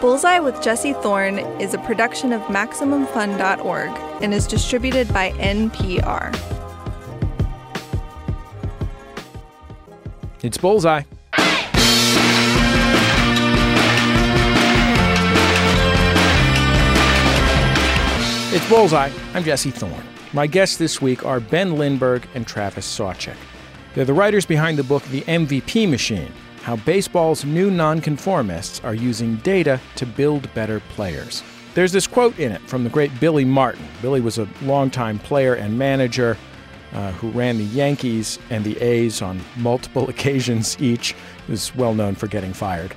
Bullseye with Jesse Thorn is a production of MaximumFun.org and is distributed by NPR. It's Bullseye. It's Bullseye. I'm Jesse Thorn. My guests this week are Ben Lindbergh and Travis Sawchik. They're the writers behind the book The MVP Machine How Baseball's New Nonconformists Are Using Data to Build Better Players. There's this quote in it from the great Billy Martin. Billy was a longtime player and manager uh, who ran the Yankees and the A's on multiple occasions each. He was well known for getting fired.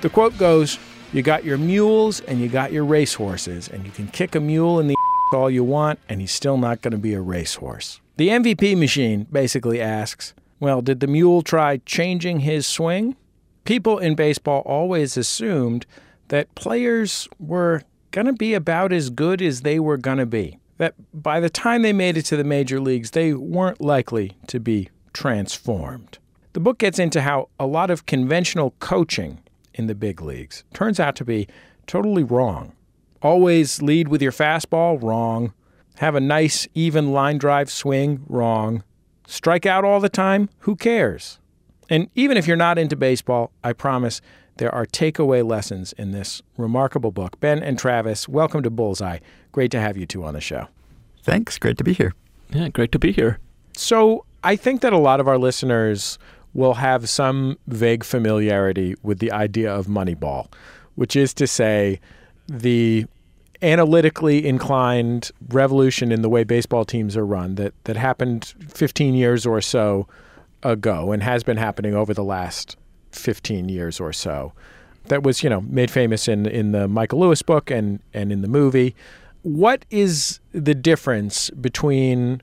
The quote goes You got your mules and you got your racehorses, and you can kick a mule in the all you want, and he's still not going to be a racehorse. The MVP machine basically asks Well, did the mule try changing his swing? People in baseball always assumed that players were going to be about as good as they were going to be that by the time they made it to the major leagues, they weren't likely to be transformed. The book gets into how a lot of conventional coaching in the big leagues turns out to be totally wrong. Always lead with your fastball, wrong. Have a nice, even line drive swing, wrong. Strike out all the time, who cares? And even if you're not into baseball, I promise there are takeaway lessons in this remarkable book. Ben and Travis, welcome to Bullseye. Great to have you two on the show. Thanks. Great to be here. Yeah, great to be here. So, I think that a lot of our listeners will have some vague familiarity with the idea of Moneyball, which is to say, the analytically inclined revolution in the way baseball teams are run that, that happened 15 years or so ago and has been happening over the last 15 years or so. That was, you know, made famous in in the Michael Lewis book and and in the movie. What is the difference between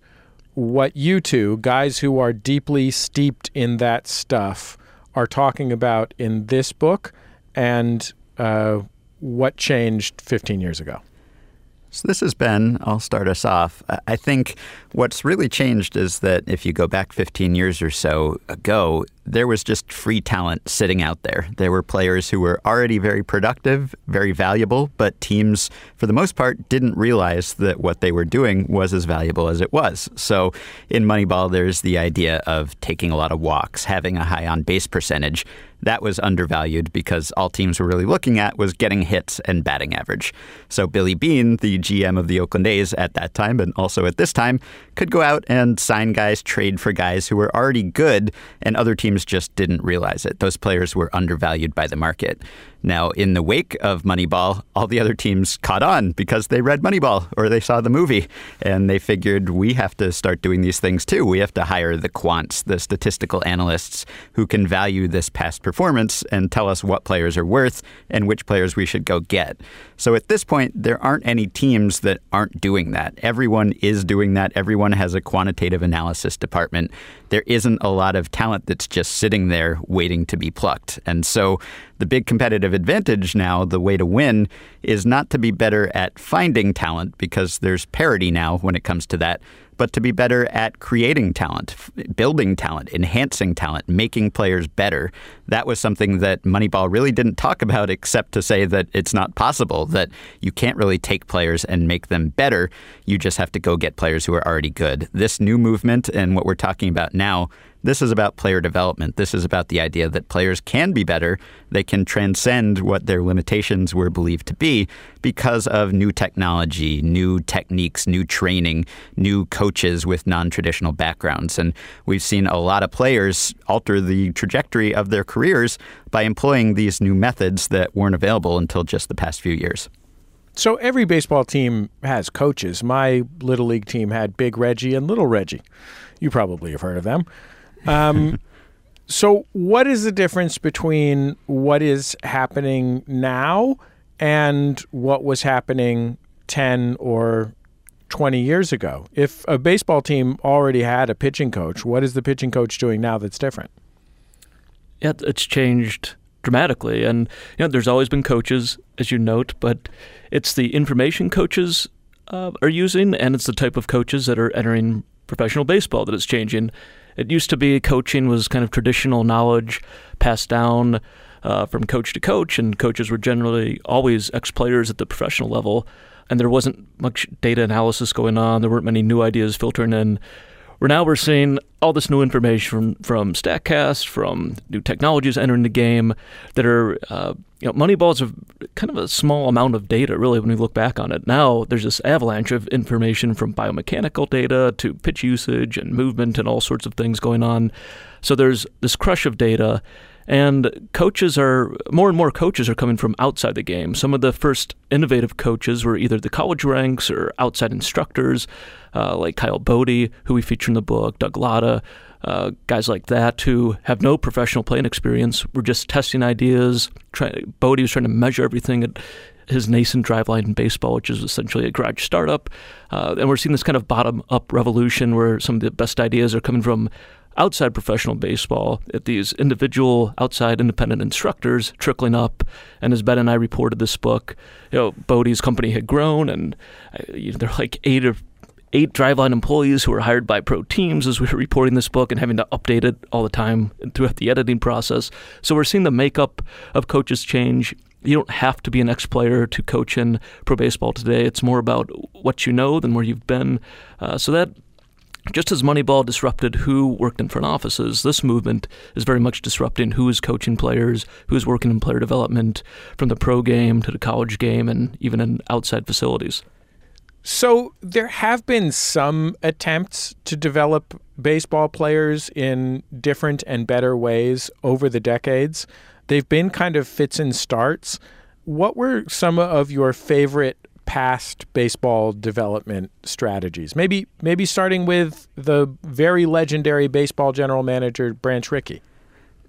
what you two, guys who are deeply steeped in that stuff, are talking about in this book, and uh, what changed 15 years ago? So this has Ben. I'll start us off. I think what's really changed is that if you go back 15 years or so ago, there was just free talent sitting out there. There were players who were already very productive, very valuable, but teams, for the most part, didn't realize that what they were doing was as valuable as it was. So in Moneyball, there's the idea of taking a lot of walks, having a high on base percentage that was undervalued because all teams were really looking at was getting hits and batting average. So Billy Beane, the GM of the Oakland A's at that time and also at this time, could go out and sign guys, trade for guys who were already good, and other teams just didn't realize it. Those players were undervalued by the market. Now, in the wake of Moneyball, all the other teams caught on because they read Moneyball or they saw the movie and they figured we have to start doing these things too. We have to hire the quants, the statistical analysts who can value this past performance and tell us what players are worth and which players we should go get. So at this point, there aren't any teams that aren't doing that. Everyone is doing that. Everyone has a quantitative analysis department. There isn't a lot of talent that's just sitting there waiting to be plucked. And so the big competitive advantage now, the way to win, is not to be better at finding talent because there's parity now when it comes to that, but to be better at creating talent, building talent, enhancing talent, making players better. That was something that Moneyball really didn't talk about, except to say that it's not possible, that you can't really take players and make them better. You just have to go get players who are already good. This new movement and what we're talking about now this is about player development. This is about the idea that players can be better. They can transcend what their limitations were believed to be because of new technology, new techniques, new training, new coaches with non traditional backgrounds. And we've seen a lot of players alter the trajectory of their careers by employing these new methods that weren't available until just the past few years. So every baseball team has coaches. My little league team had Big Reggie and Little Reggie. You probably have heard of them. Um, so, what is the difference between what is happening now and what was happening 10 or 20 years ago? If a baseball team already had a pitching coach, what is the pitching coach doing now that's different? Yeah, it's changed dramatically. And you know, there's always been coaches, as you note, but it's the information coaches uh, are using, and it's the type of coaches that are entering professional baseball that is changing. It used to be coaching was kind of traditional knowledge passed down uh, from coach to coach, and coaches were generally always ex players at the professional level. And there wasn't much data analysis going on. There weren't many new ideas filtering in. Where now we're seeing all this new information from, Statcast, from new technologies entering the game that are, uh, you know, Moneyball's a kind of a small amount of data, really, when we look back on it. Now there's this avalanche of information from biomechanical data to pitch usage and movement and all sorts of things going on. So there's this crush of data. And coaches are more and more coaches are coming from outside the game. Some of the first innovative coaches were either the college ranks or outside instructors, uh, like Kyle Boddy, who we feature in the book, Doug Latta, uh, guys like that who have no professional playing experience. We're just testing ideas. Try, Boddy was trying to measure everything at his nascent driveline in baseball, which is essentially a garage startup. Uh, and we're seeing this kind of bottom up revolution where some of the best ideas are coming from outside professional baseball at these individual outside independent instructors trickling up. And as Ben and I reported this book, you know, Boddy's company had grown, and uh, you know, there are like eight or eight driveline employees who were hired by pro teams as we were reporting this book and having to update it all the time throughout the editing process. So we're seeing the makeup of coaches change. You don't have to be an ex player to coach in pro baseball today. It's more about what you know than where you've been. Uh, so that just as Moneyball disrupted who worked in front offices, this movement is very much disrupting who is coaching players, who is working in player development, from the pro game to the college game, and even in outside facilities. So there have been some attempts to develop baseball players in different and better ways over the decades. They've been kind of fits and starts. What were some of your favorite past baseball development strategies? Maybe maybe starting with the very legendary baseball general manager Branch Rickey.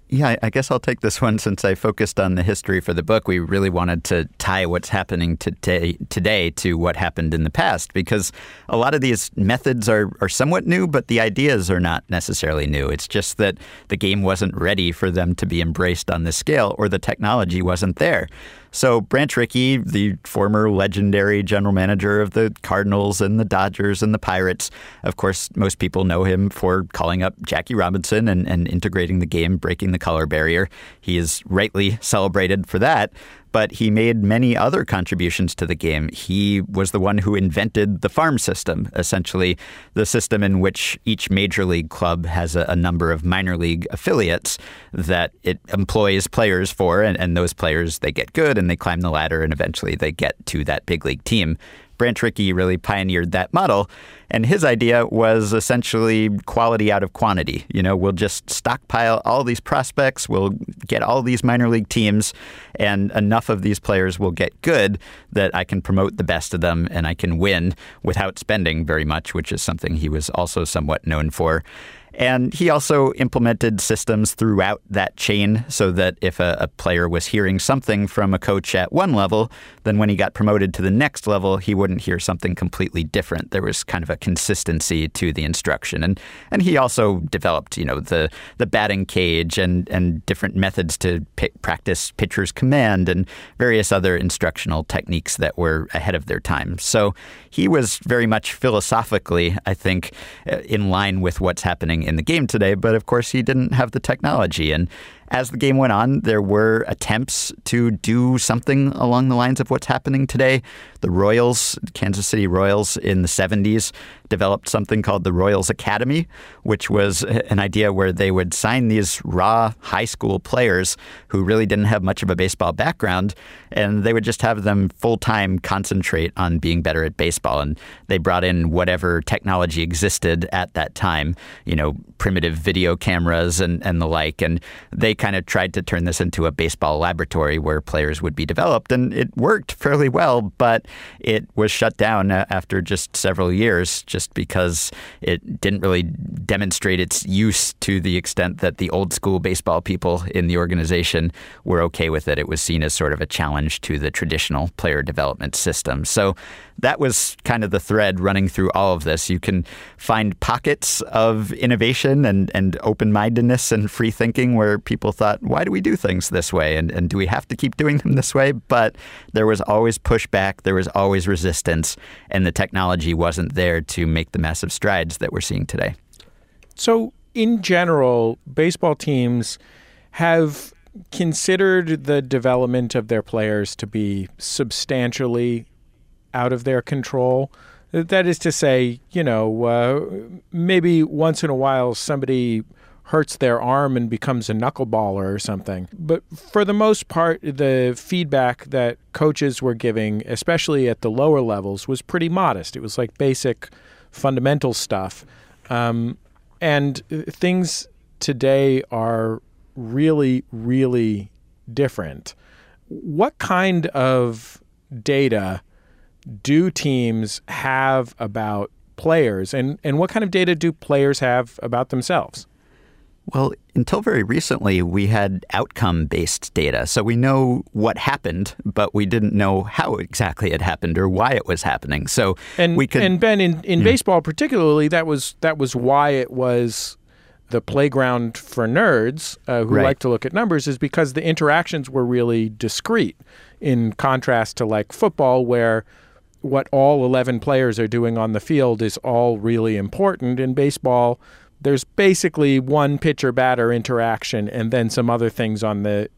Yeah, I guess I'll take this one since I focused on the history for the book. We really wanted to tie what's happening today, today to what happened in the past because a lot of these methods are, are somewhat new, but the ideas are not necessarily new. It's just that the game wasn't ready for them to be embraced on this scale or the technology wasn't there. So Branch Rickey, the former legendary general manager of the Cardinals and the Dodgers and the Pirates, of course, most people know him for calling up Jackie Robinson and, and integrating the game, breaking the color barrier. He is rightly celebrated for that but he made many other contributions to the game. He was the one who invented the farm system, essentially the system in which each major league club has a, a number of minor league affiliates that it employs players for, and, and those players they get good and they climb the ladder and eventually they get to that big league team. Branch Rickey really pioneered that model. And his idea was essentially quality out of quantity. You know, we'll just stockpile all these prospects, we'll get all these minor league teams, and enough of these players will get good that I can promote the best of them and I can win without spending very much, which is something he was also somewhat known for. And he also implemented systems throughout that chain so that if a, a, player was hearing something from a coach at one level, then when he got promoted to the next level, he wouldn't hear something completely different. There was kind of a consistency to the instruction. And and he also developed, you know, the the batting cage and and different methods to p- practice pitcher's command and various other instructional techniques that were ahead of their time. So he was very much philosophically, I think, uh, in line with what's happening in the game today, but of course he didn't have the technology. And as the game went on, there were attempts to do something along the lines of what's happening today. The Royals, Kansas City Royals in the 70s, developed something called the Royals Academy, which was an idea where they would sign these raw high school players who really didn't have much of a baseball background, and they would just have them full time concentrate on being better at baseball. And they brought in whatever technology existed at that time, you know, primitive video cameras and, and the like. And they kind of tried to turn this into a baseball laboratory where players would be developed, and it worked fairly well, but it was shut down uh, after just several years just because it didn't really demonstrate its use to the extent that the old school baseball people in the organization were okay with it. It was seen as sort of a challenge to the traditional player development system. So that was kind of the thread running through all of this. You can find pockets of innovation and, and open mindedness and free thinking where people thought, why do we do things this way? And, and do we have to keep doing them this way? But there was always pushback, there was always resistance, and the technology wasn't there to make the massive strides that we're seeing today. So, in general, baseball teams have considered the development of their players to be substantially out of their control. That is to say, you know, uh, maybe once in a while somebody hurts their arm and becomes a knuckleballer or something. But for the most part, the feedback that coaches were giving, especially at the lower levels, was pretty modest. It was like basic fundamental stuff. Um, and things today are really, really different. What kind of data do teams have about players, and, and what kind of data do players have about themselves? Well, until very recently, we had outcome based data. So we know what happened, but we didn't know how exactly it happened or why it was happening. So and, we could. And Ben, in, in baseball particularly, that was that was why it was the playground for nerds uh, who Right. like to look at numbers, is because the interactions were really discrete, in contrast to like football, where what all 11 players are doing on the field is all really important. In baseball, there's basically one pitcher batter interaction and then some other things on the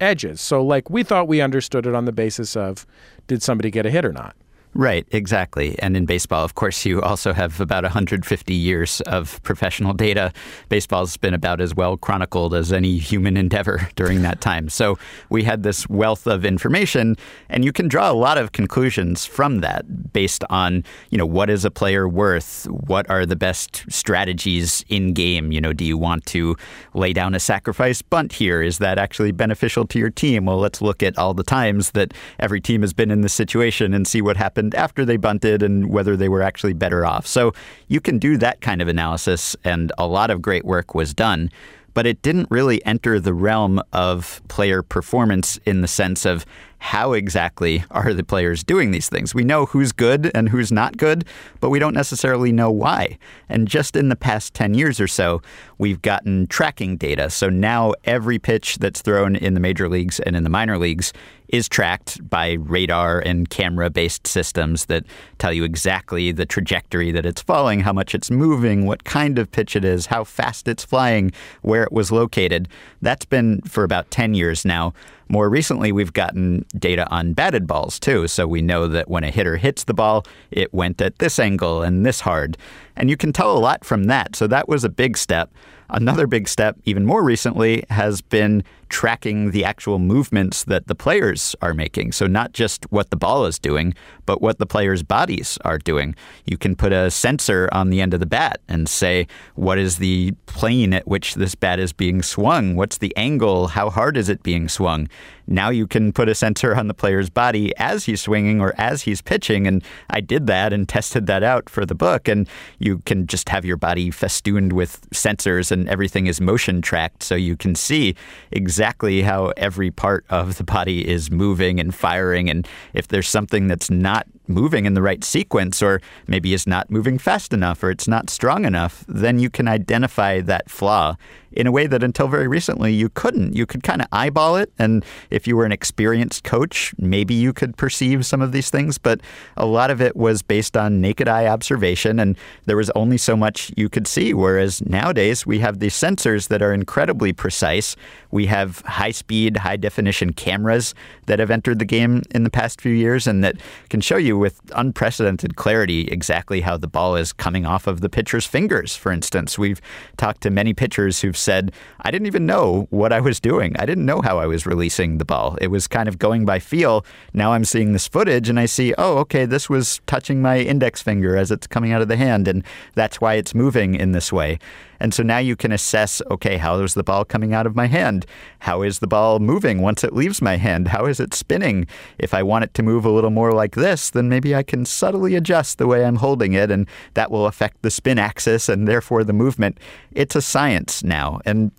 edges. So, like, we thought we understood it on the basis of did somebody get a hit or not? Right, exactly. And in baseball, of course, you also have about 150 years of professional data. Baseball's been about as well chronicled as any human endeavor during that time. So we had this wealth of information, and you can draw a lot of conclusions from that based on, you know, what is a player worth? What are the best strategies in game? You know, do you want to lay down a sacrifice bunt here? Is that actually beneficial to your team? Well, let's look at all the times that every team has been in this situation and see what happened after they bunted and whether they were actually better off. So you can do that kind of analysis, and a lot of great work was done. But it didn't really enter the realm of player performance in the sense of how exactly are the players doing these things. We know who's good and who's not good, but we don't necessarily know why. And just in the past 10 years or so, we've gotten tracking data. So now every pitch that's thrown in the major leagues and in the minor leagues is tracked by radar and camera based systems that tell you exactly the trajectory that it's falling, how much it's moving, what kind of pitch it is, how fast it's flying, where it was located. That's been for about 10 years now. More recently, we've gotten data on batted balls too. So we know that when a hitter hits the ball, it went at this angle and this hard. And you can tell a lot from that. So that was a big step. Another big step, even more recently, has been tracking the actual movements that the players are making. So, not just what the ball is doing, but what the players' bodies are doing. You can put a sensor on the end of the bat and say, what is the plane at which this bat is being swung? What's the angle? How hard is it being swung? Now you can put a sensor on the player's body as he's swinging or as he's pitching. And I did that and tested that out for the book. And you can just have your body festooned with sensors and everything is motion tracked so you can see exactly how every part of the body is moving and firing. And if there's something that's not moving in the right sequence, or maybe is not moving fast enough, or it's not strong enough, then you can identify that flaw in a way that until very recently you couldn't. You could kind of eyeball it, and if you were an experienced coach, maybe you could perceive some of these things, but a lot of it was based on naked eye observation, and there was only so much you could see. Whereas nowadays we have these sensors that are incredibly precise. We have high speed, high definition cameras that have entered the game in the past few years and that can show you with unprecedented clarity exactly how the ball is coming off of the pitcher's fingers, for instance. We've talked to many pitchers who've said, I didn't even know what I was doing. I didn't know how I was releasing the ball. It was kind of going by feel. Now I'm seeing this footage and I see, oh, okay, this was touching my index finger as it's coming out of the hand, and that's why it's moving in this way. And so now you can assess okay, how is the ball coming out of my hand? How is the ball moving once it leaves my hand? How is it spinning? If I want it to move a little more like this, then maybe I can subtly adjust the way I'm holding it, and that will affect the spin axis and therefore the movement. It's a science now. And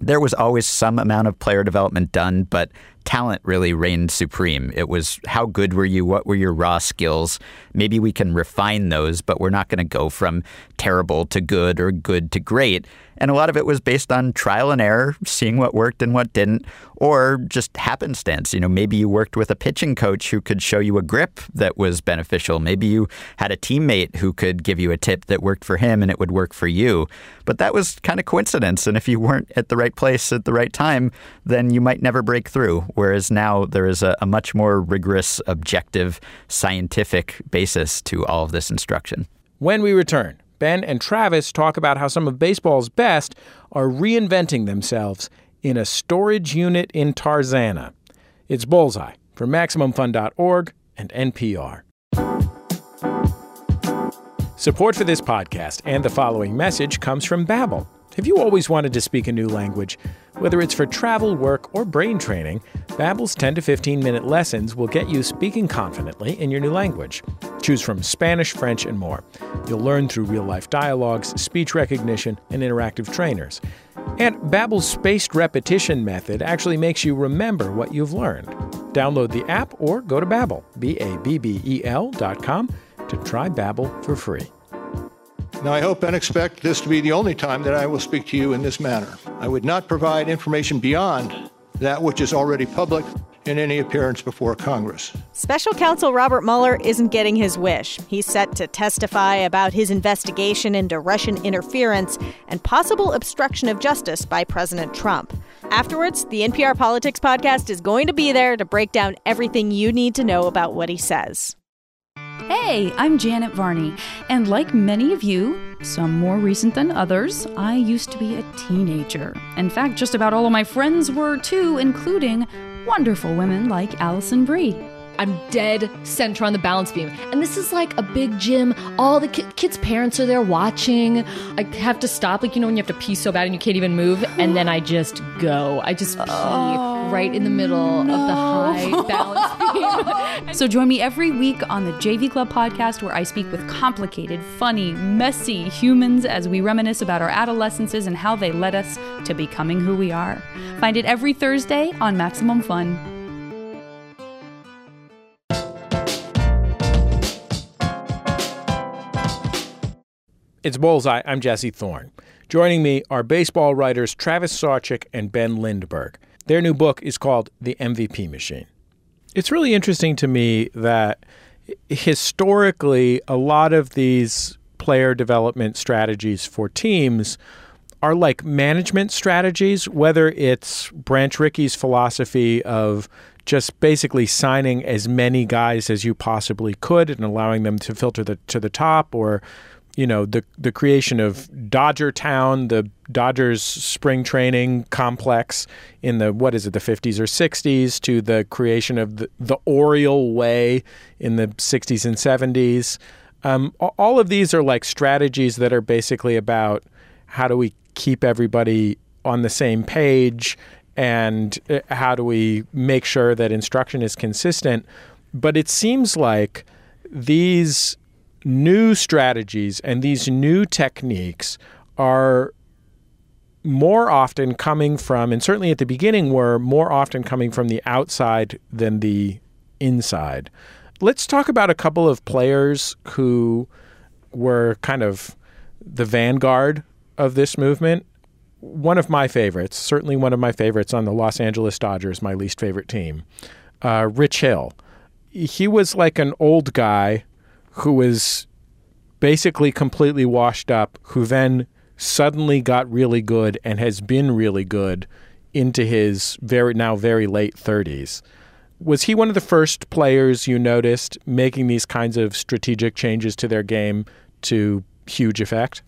there was always some amount of player development done, but talent really reigned supreme. It was how good were you? What were your raw skills? Maybe we can refine those, but we're not going to go from terrible to good or good to great. And a lot of it was based on trial and error, seeing what worked and what didn't, or just happenstance. You know, maybe you worked with a pitching coach who could show you a grip that was beneficial. Maybe you had a teammate who could give you a tip that worked for him and it would work for you. But that was kind of coincidence. And if you weren't at the right place at the right time, then you might never break through. Whereas now there is a, a much more rigorous, objective, scientific basis to all of this instruction. When we return, Ben and Travis talk about how some of baseball's best are reinventing themselves in a storage unit in Tarzana. It's Bullseye from MaximumFun.org and NPR. Support for this podcast and the following message comes from Babbel. Have you always wanted to speak a new language? Whether it's for travel, work, or brain training, Babbel's 10 to 15 minute lessons will get you speaking confidently in your new language. Choose from Spanish, French, and more. You'll learn through real-life dialogues, speech recognition, and interactive trainers. And Babbel's spaced repetition method actually makes you remember what you've learned. Download the app or go to Babbel, B-A-B-B-E-L dot com to try Babbel for free. Now, I hope and expect this to be the only time that I will speak to you in this manner. I would not provide information beyond that which is already public in any appearance before Congress. Special counsel Robert Mueller isn't getting his wish. He's set to testify about his investigation into Russian interference and possible obstruction of justice by President Trump. Afterwards, the NPR Politics podcast is going to be there to break down everything you need to know about what he says. Hey, I'm Janet Varney, and like many of you, some more recent than others, I used to be a teenager. In fact, just about all of my friends were too, including wonderful women like Alison Brie. I'm dead center on the balance beam. And this is like a big gym. All the ki- kids' parents are there watching. I have to stop, like, you know, when you have to pee so bad and you can't even move. And then I just go. I just pee oh, right in the middle no. of the high balance beam. so join me every week on the JV Club podcast where I speak with complicated, funny, messy humans as we reminisce about our adolescences and how they led us to becoming who we are. Find it every Thursday on Maximum Fun. It's Bullseye. I'm Jesse Thorn. Joining me are baseball writers Travis Sawchik and Ben Lindbergh. Their new book is called The MVP Machine. It's really interesting to me that historically, a lot of these player development strategies for teams are like management strategies, whether it's Branch Rickey's philosophy of just basically signing as many guys as you possibly could and allowing them to filter the, to the top, or you know the the creation of Dodgertown, the Dodgers spring training complex in the what is it the 50s or 60s to the creation of the, the Oriole way in the 60s and 70s. Um, all of these are like strategies that are basically about how do we keep everybody on the same page and uh, how do we make sure that instruction is consistent. But it seems like these new strategies and these new techniques are more often coming from, and certainly at the beginning were more often coming from the outside than the inside. Let's talk about a couple of players who were kind of the vanguard of this movement. One of my favorites, certainly one of my favorites on the Los Angeles Dodgers, my least favorite team, uh, Rich Hill. He was like an old guy who was basically completely washed up, who then suddenly got really good and has been really good into his very now very late 30s. Was he one of the first players you noticed making these kinds of strategic changes to their game to huge effect?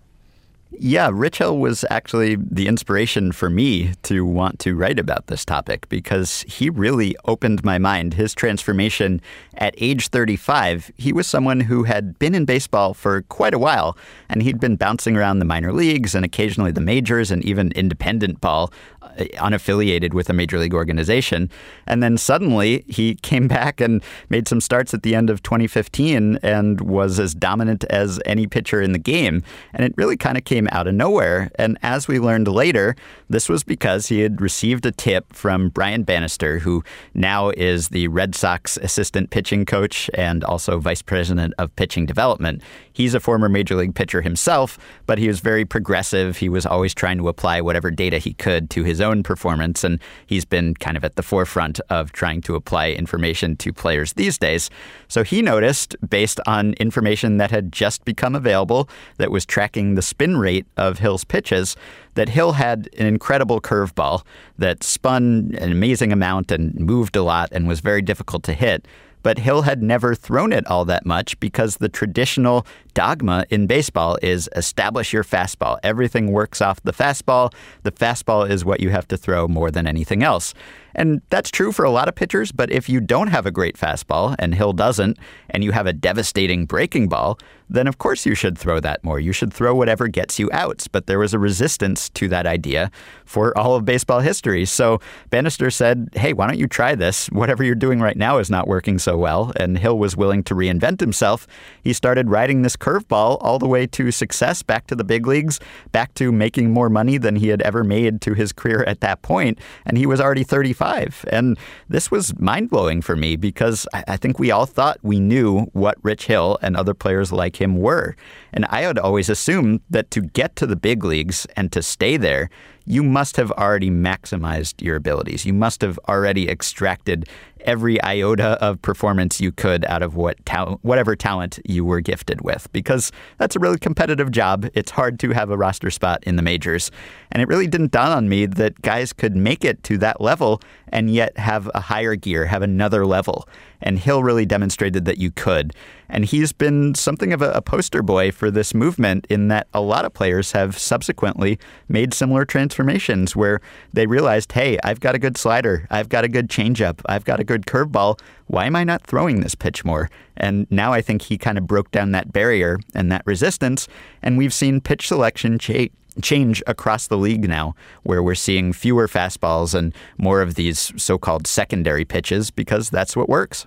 Yeah, Rich Hill was actually the inspiration for me to want to write about this topic because he really opened my mind. His transformation at age 35, he was someone who had been in baseball for quite a while, and he'd been bouncing around the minor leagues and occasionally the majors and even independent ball Uh, unaffiliated with a major league organization. And then suddenly he came back and made some starts at the end of 2015 and was as dominant as any pitcher in the game. And it really kind of came out of nowhere. And as we learned later, this was because he had received a tip from Brian Bannister, who now is the Red Sox assistant pitching coach and also vice president of pitching development. He's a former major league pitcher himself, but he was very progressive. He was always trying to apply whatever data he could to his own performance, and he's been kind of at the forefront of trying to apply information to players these days. So he noticed, based on information that had just become available that was tracking the spin rate of Hill's pitches, that Hill had an incredible curveball that spun an amazing amount and moved a lot and was very difficult to hit. But Hill had never thrown it all that much because the traditional dogma in baseball is establish your fastball. Everything works off the fastball. The fastball is what you have to throw more than anything else. And that's true for a lot of pitchers, but if you don't have a great fastball, and Hill doesn't, and you have a devastating breaking ball, then of course you should throw that more. You should throw whatever gets you outs. But there was a resistance to that idea for all of baseball history. So Bannister said, hey, why don't you try this? Whatever you're doing right now is not working so well. And Hill was willing to reinvent himself. He started riding this curveball all the way to success, back to the big leagues, back to making more money than he had ever made to his career at that point. And he was already 35. And this was mind blowing for me because I think we all thought we knew what Rich Hill and other players like him were. And I had always assumed that to get to the big leagues and to stay there, you must have already maximized your abilities. You must have already extracted every iota of performance you could out of what ta- whatever talent you were gifted with because that's a really competitive job. It's hard to have a roster spot in the majors. And it really didn't dawn on me that guys could make it to that level and yet have a higher gear, have another level. And Hill really demonstrated that you could. And he's been something of a, a, poster boy for this movement in that a lot of players have subsequently made similar transformations where they realized, hey, I've got a good slider, I've got a good changeup, I've got a good curveball. Why am I not throwing this pitch more? And now I think he kind of broke down that barrier and that resistance. And we've seen pitch selection change change across the league now, where we're seeing fewer fastballs and more of these so called secondary pitches because that's what works.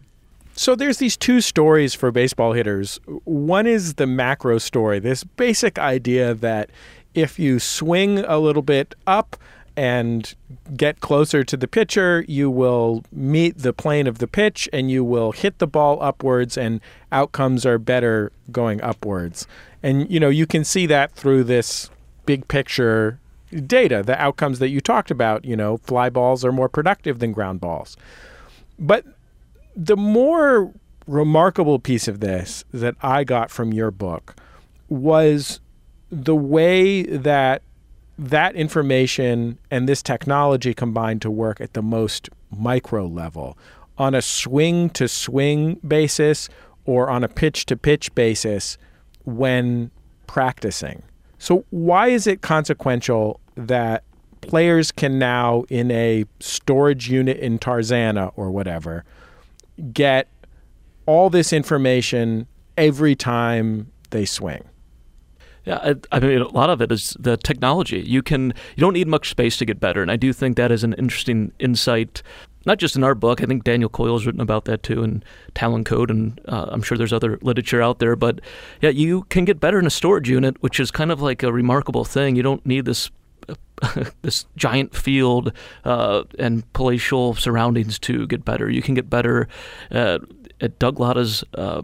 So there's these two stories for baseball hitters. One is the macro story, this basic idea that if you swing a little bit up and get closer to the pitcher, you will meet the plane of the pitch and you will hit the ball upwards and outcomes are better going upwards. And you know, you can see that through this big picture data, the outcomes that you talked about, you know, fly balls are more productive than ground balls. But the more remarkable piece of this that I got from your book was the way that that information and this technology combined to work at the most micro level on a swing to swing basis or on a pitch to pitch basis when practicing. So, why is it consequential that players can now, in a storage unit in Tarzana or whatever, get all this information every time they swing? Yeah, I, I, mean, a lot of it is the technology. You can you don't need much space to get better, and I do think that is an interesting insight. Not just in our book, I think Daniel Coyle has written about that too, and Talent Code, and uh, I'm sure there's other literature out there. But yeah, you can get better in a storage unit, which is kind of like a remarkable thing. You don't need this this giant field uh, and palatial surroundings to get better. You can get better at, at Doug Latta's uh,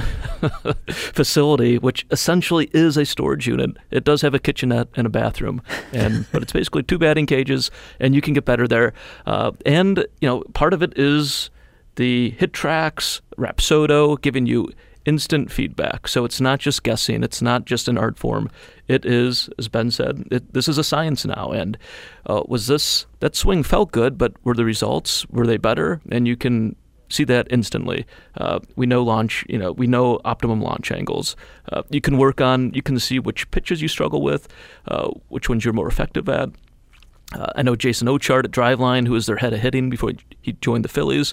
facility, which essentially is a storage unit. It does have a kitchenette and a bathroom, and but it's basically two batting cages, and you can get better there. Uh, and you know, part of it is the HitTrax, Rapsodo, giving you instant feedback. So it's not just guessing. It's not just an art form. It is, as Ben said, it, this is a science now. And uh, was this that swing felt good, but were the results were they better? And you can see that instantly. Uh, we know launch, you know, we know optimum launch angles. Uh, you can work on, you can see which pitches you struggle with, uh, which ones you're more effective at. Uh, I know Jason Ochart at Driveline, who was their head of hitting before he joined the Phillies.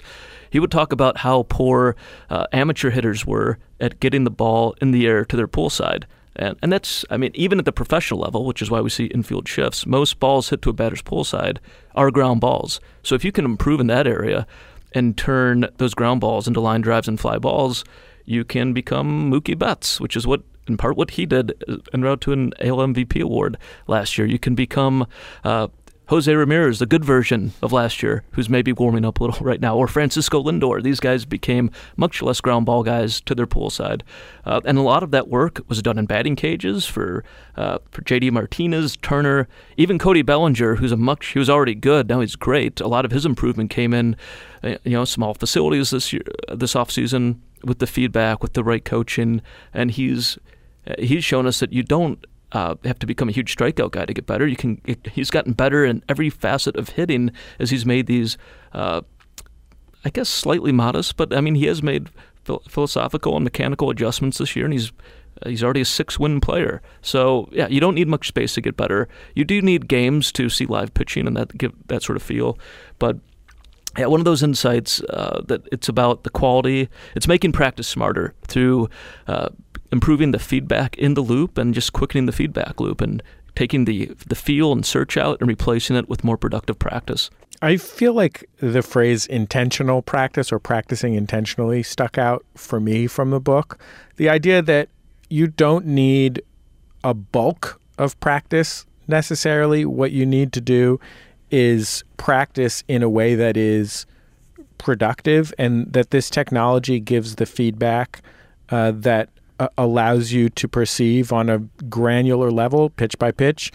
He would talk about how poor uh, amateur hitters were at getting the ball in the air to their pull side. And, and that's, I mean, even at the professional level, which is why we see infield shifts, most balls hit to a batter's pull side are ground balls. So if you can improve in that area and turn those ground balls into line drives and fly balls, you can become Mookie Betts, which is what in part what he did en route to an AL MVP award last year. You can become uh, Jose Ramirez, the good version of last year, who's maybe warming up a little right now, or Francisco Lindor. These guys became much less ground ball guys to their pull side, uh, and a lot of that work was done in batting cages for uh, for JD Martinez, Turner, even Cody Bellinger, who's a much he was already good. Now he's great. A lot of his improvement came in, uh, you know, small facilities this year, this offseason with the feedback, with the right coaching, and he's he's shown us that you don't uh, have to become a huge strikeout guy to get better. You can. He's gotten better in every facet of hitting as he's made these. Uh, I guess slightly modest, but I mean he has made philosophical and mechanical adjustments this year, and he's he's already a six-win player. So yeah, you don't need much space to get better. You do need games to see live pitching and that give that sort of feel, but. Yeah, one of those insights uh, that it's about the quality. It's making practice smarter through uh, improving the feedback in the loop and just quickening the feedback loop and taking the the feel and search out and replacing it with more productive practice. I feel like the phrase intentional practice or practicing intentionally stuck out for me from the book. The idea that you don't need a bulk of practice necessarily. What you need to do is practice in a way that is productive and that this technology gives the feedback uh, that allows you to perceive on a granular level, pitch by pitch,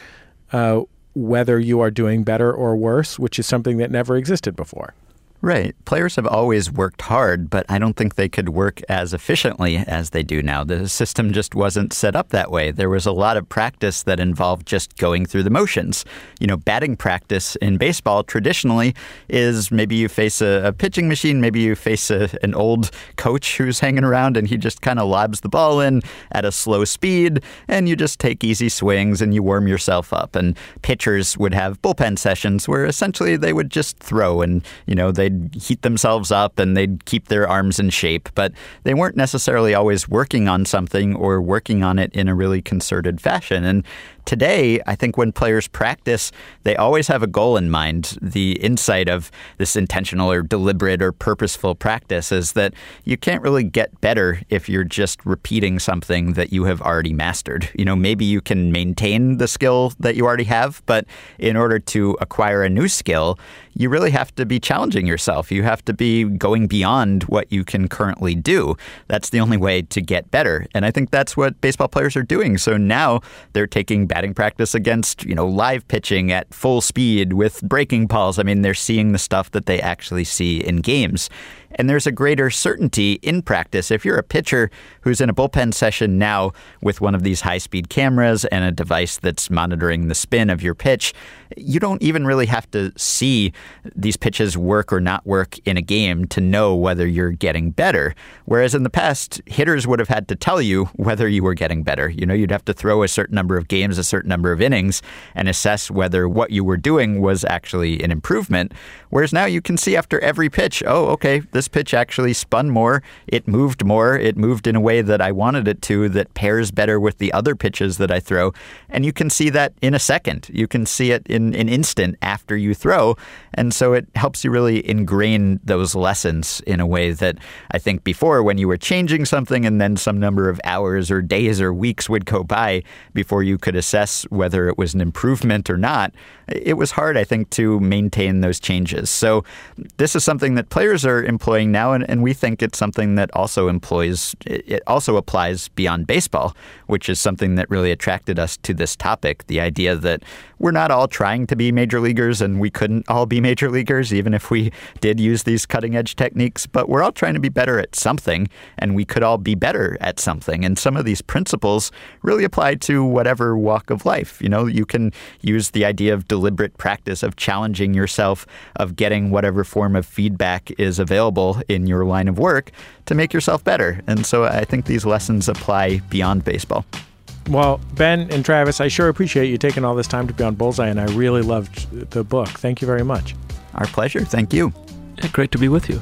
uh, whether you are doing better or worse, which is something that never existed before. Right. Players have always worked hard, but I don't think they could work as efficiently as they do now. The system just wasn't set up that way. There was a lot of practice that involved just going through the motions. You know, batting practice in baseball traditionally is maybe you face a, a pitching machine, maybe you face a, an old coach who's hanging around and he just kind of lobs the ball in at a slow speed, and you just take easy swings and you warm yourself up. And pitchers would have bullpen sessions where essentially they would just throw and, you know, they'd heat themselves up and they'd keep their arms in shape, but they weren't necessarily always working on something or working on it in a really concerted fashion. And today, I think when players practice, they always have a goal in mind. The insight of this intentional or deliberate or purposeful practice is that you can't really get better if you're just repeating something that you have already mastered. You know, maybe you can maintain the skill that you already have, but in order to acquire a new skill, you really have to be challenging yourself. You have to be going beyond what you can currently do. That's the only way to get better. And I think that's what baseball players are doing. So now they're taking batting practice against, you know, live pitching at full speed with breaking balls. I mean, they're seeing the stuff that they actually see in games. And there's a greater certainty in practice. If you're a pitcher who's in a bullpen session now with one of these high speed cameras and a device that's monitoring the spin of your pitch, you don't even really have to see these pitches work or not work in a game to know whether you're getting better. Whereas in the past, hitters would have had to tell you whether you were getting better. You know, you'd have to throw a certain number of games, a certain number of innings, and assess whether what you were doing was actually an improvement. Whereas now you can see after every pitch, oh, okay, this pitch actually spun more, it moved more, it moved in a way that I wanted it to that pairs better with the other pitches that I throw. And you can see that in a second. You can see it in an instant after you throw. And so it helps you really ingrain those lessons in a way that I think before, when you were changing something and then some number of hours or days or weeks would go by before you could assess whether it was an improvement or not, it was hard, I think, to maintain those changes. So this is something that players are employing now, and, and we think it's something that also employs, it also applies beyond baseball, which is something that really attracted us to this topic. The idea that we're not all trying to be major leaguers and we couldn't all be major leaguers, even if we did use these cutting edge techniques, but we're all trying to be better at something, and we could all be better at something. And some of these principles really apply to whatever walk of life. You know, you can use the idea of deliberate practice of challenging yourself, of getting whatever form of feedback is available in your line of work to make yourself better. And so I think these lessons apply beyond baseball. Well, Ben and Travis, I sure appreciate you taking all this time to be on Bullseye, and I really loved the book. Thank you very much. Our pleasure. Thank you. Yeah, great to be with you.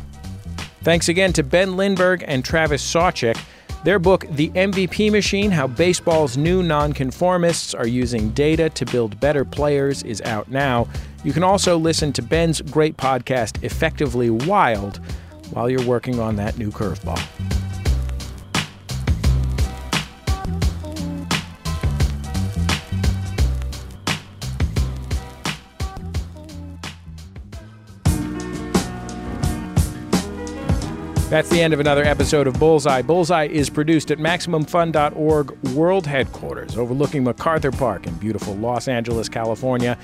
Thanks again to Ben Lindbergh and Travis Sawchik. Their book, The MVP Machine How Baseball's New Nonconformists Are Using Data to Build Better Players, is out now. You can also listen to Ben's great podcast, Effectively Wild, while you're working on that new curveball. That's the end of another episode of Bullseye. Bullseye is produced at MaximumFun.org World Headquarters, overlooking MacArthur Park in beautiful Los Angeles, California,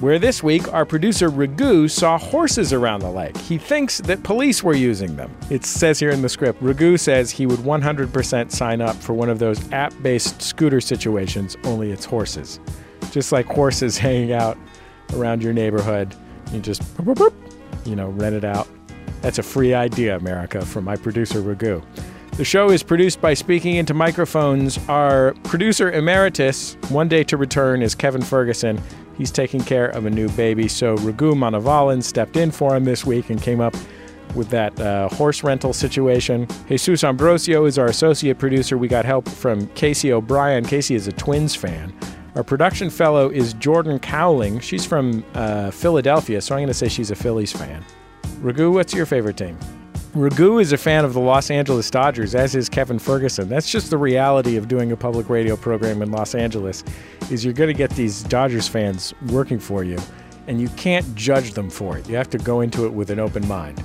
where this week our producer Raghu saw horses around the lake. He thinks that police were using them. It says here in the script Raghu says he would 100% sign up for one of those app based scooter situations, only it's horses. Just like horses hanging out around your neighborhood. You just, you know, rent it out. That's a free idea, America, from my producer, Raghu. The show is produced by Speaking Into Microphones. Our producer emeritus, one day to return, is Kevin Ferguson. He's taking care of a new baby, so Raghu Manavalan stepped in for him this week and came up with that uh, horse rental situation. Jesus Ambrosio is our associate producer. We got help from Casey O'Brien. Casey is a Twins fan. Our production fellow is Jordan Cowling. She's from uh, Philadelphia, so I'm going to say she's a Phillies fan. Raghu, what's your favorite team? Raghu is a fan of the Los Angeles Dodgers, as is Kevin Ferguson. That's just the reality of doing a public radio program in Los Angeles. Is you're going to get these Dodgers fans working for you, and you can't judge them for it. You have to go into it with an open mind.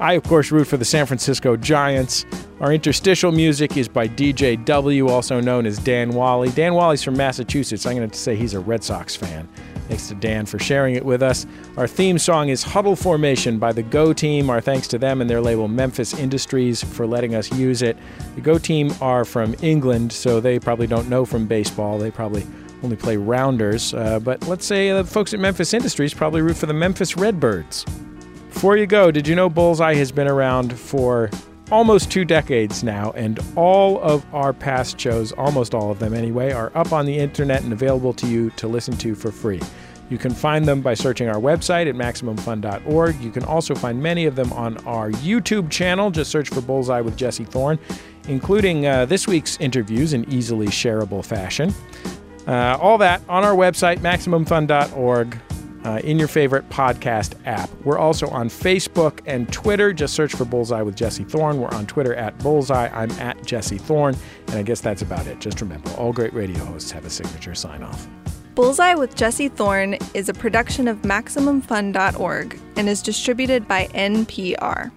I, of course, root for the San Francisco Giants. Our interstitial music is by DJ W, also known as Dan Wally. Dan Wally's from Massachusetts. I'm going to say he's a Red Sox fan. Thanks to Dan for sharing it with us. Our theme song is Huddle Formation by the Go Team. Our thanks to them and their label Memphis Industries for letting us use it. The Go Team are from England, so they probably don't know from baseball. They probably only play rounders. Uh, but let's say the folks at Memphis Industries probably root for the Memphis Redbirds. Before you go, did you know Bullseye has been around for almost two decades now, and all of our past shows, almost all of them anyway, are up on the internet and available to you to listen to for free. You can find them by searching our website at MaximumFun.org. You can also find many of them on our YouTube channel. Just search for Bullseye with Jesse Thorn, including uh, this week's interviews in easily shareable fashion. Uh, all that on our website, MaximumFun.org uh, in your favorite podcast app. We're also on Facebook and Twitter. Just search for Bullseye with Jesse Thorn. We're on Twitter at Bullseye. I'm at Jesse Thorn. And I guess that's about it. Just remember, all great radio hosts have a signature sign off. Bullseye with Jesse Thorn is a production of MaximumFun.org and is distributed by NPR.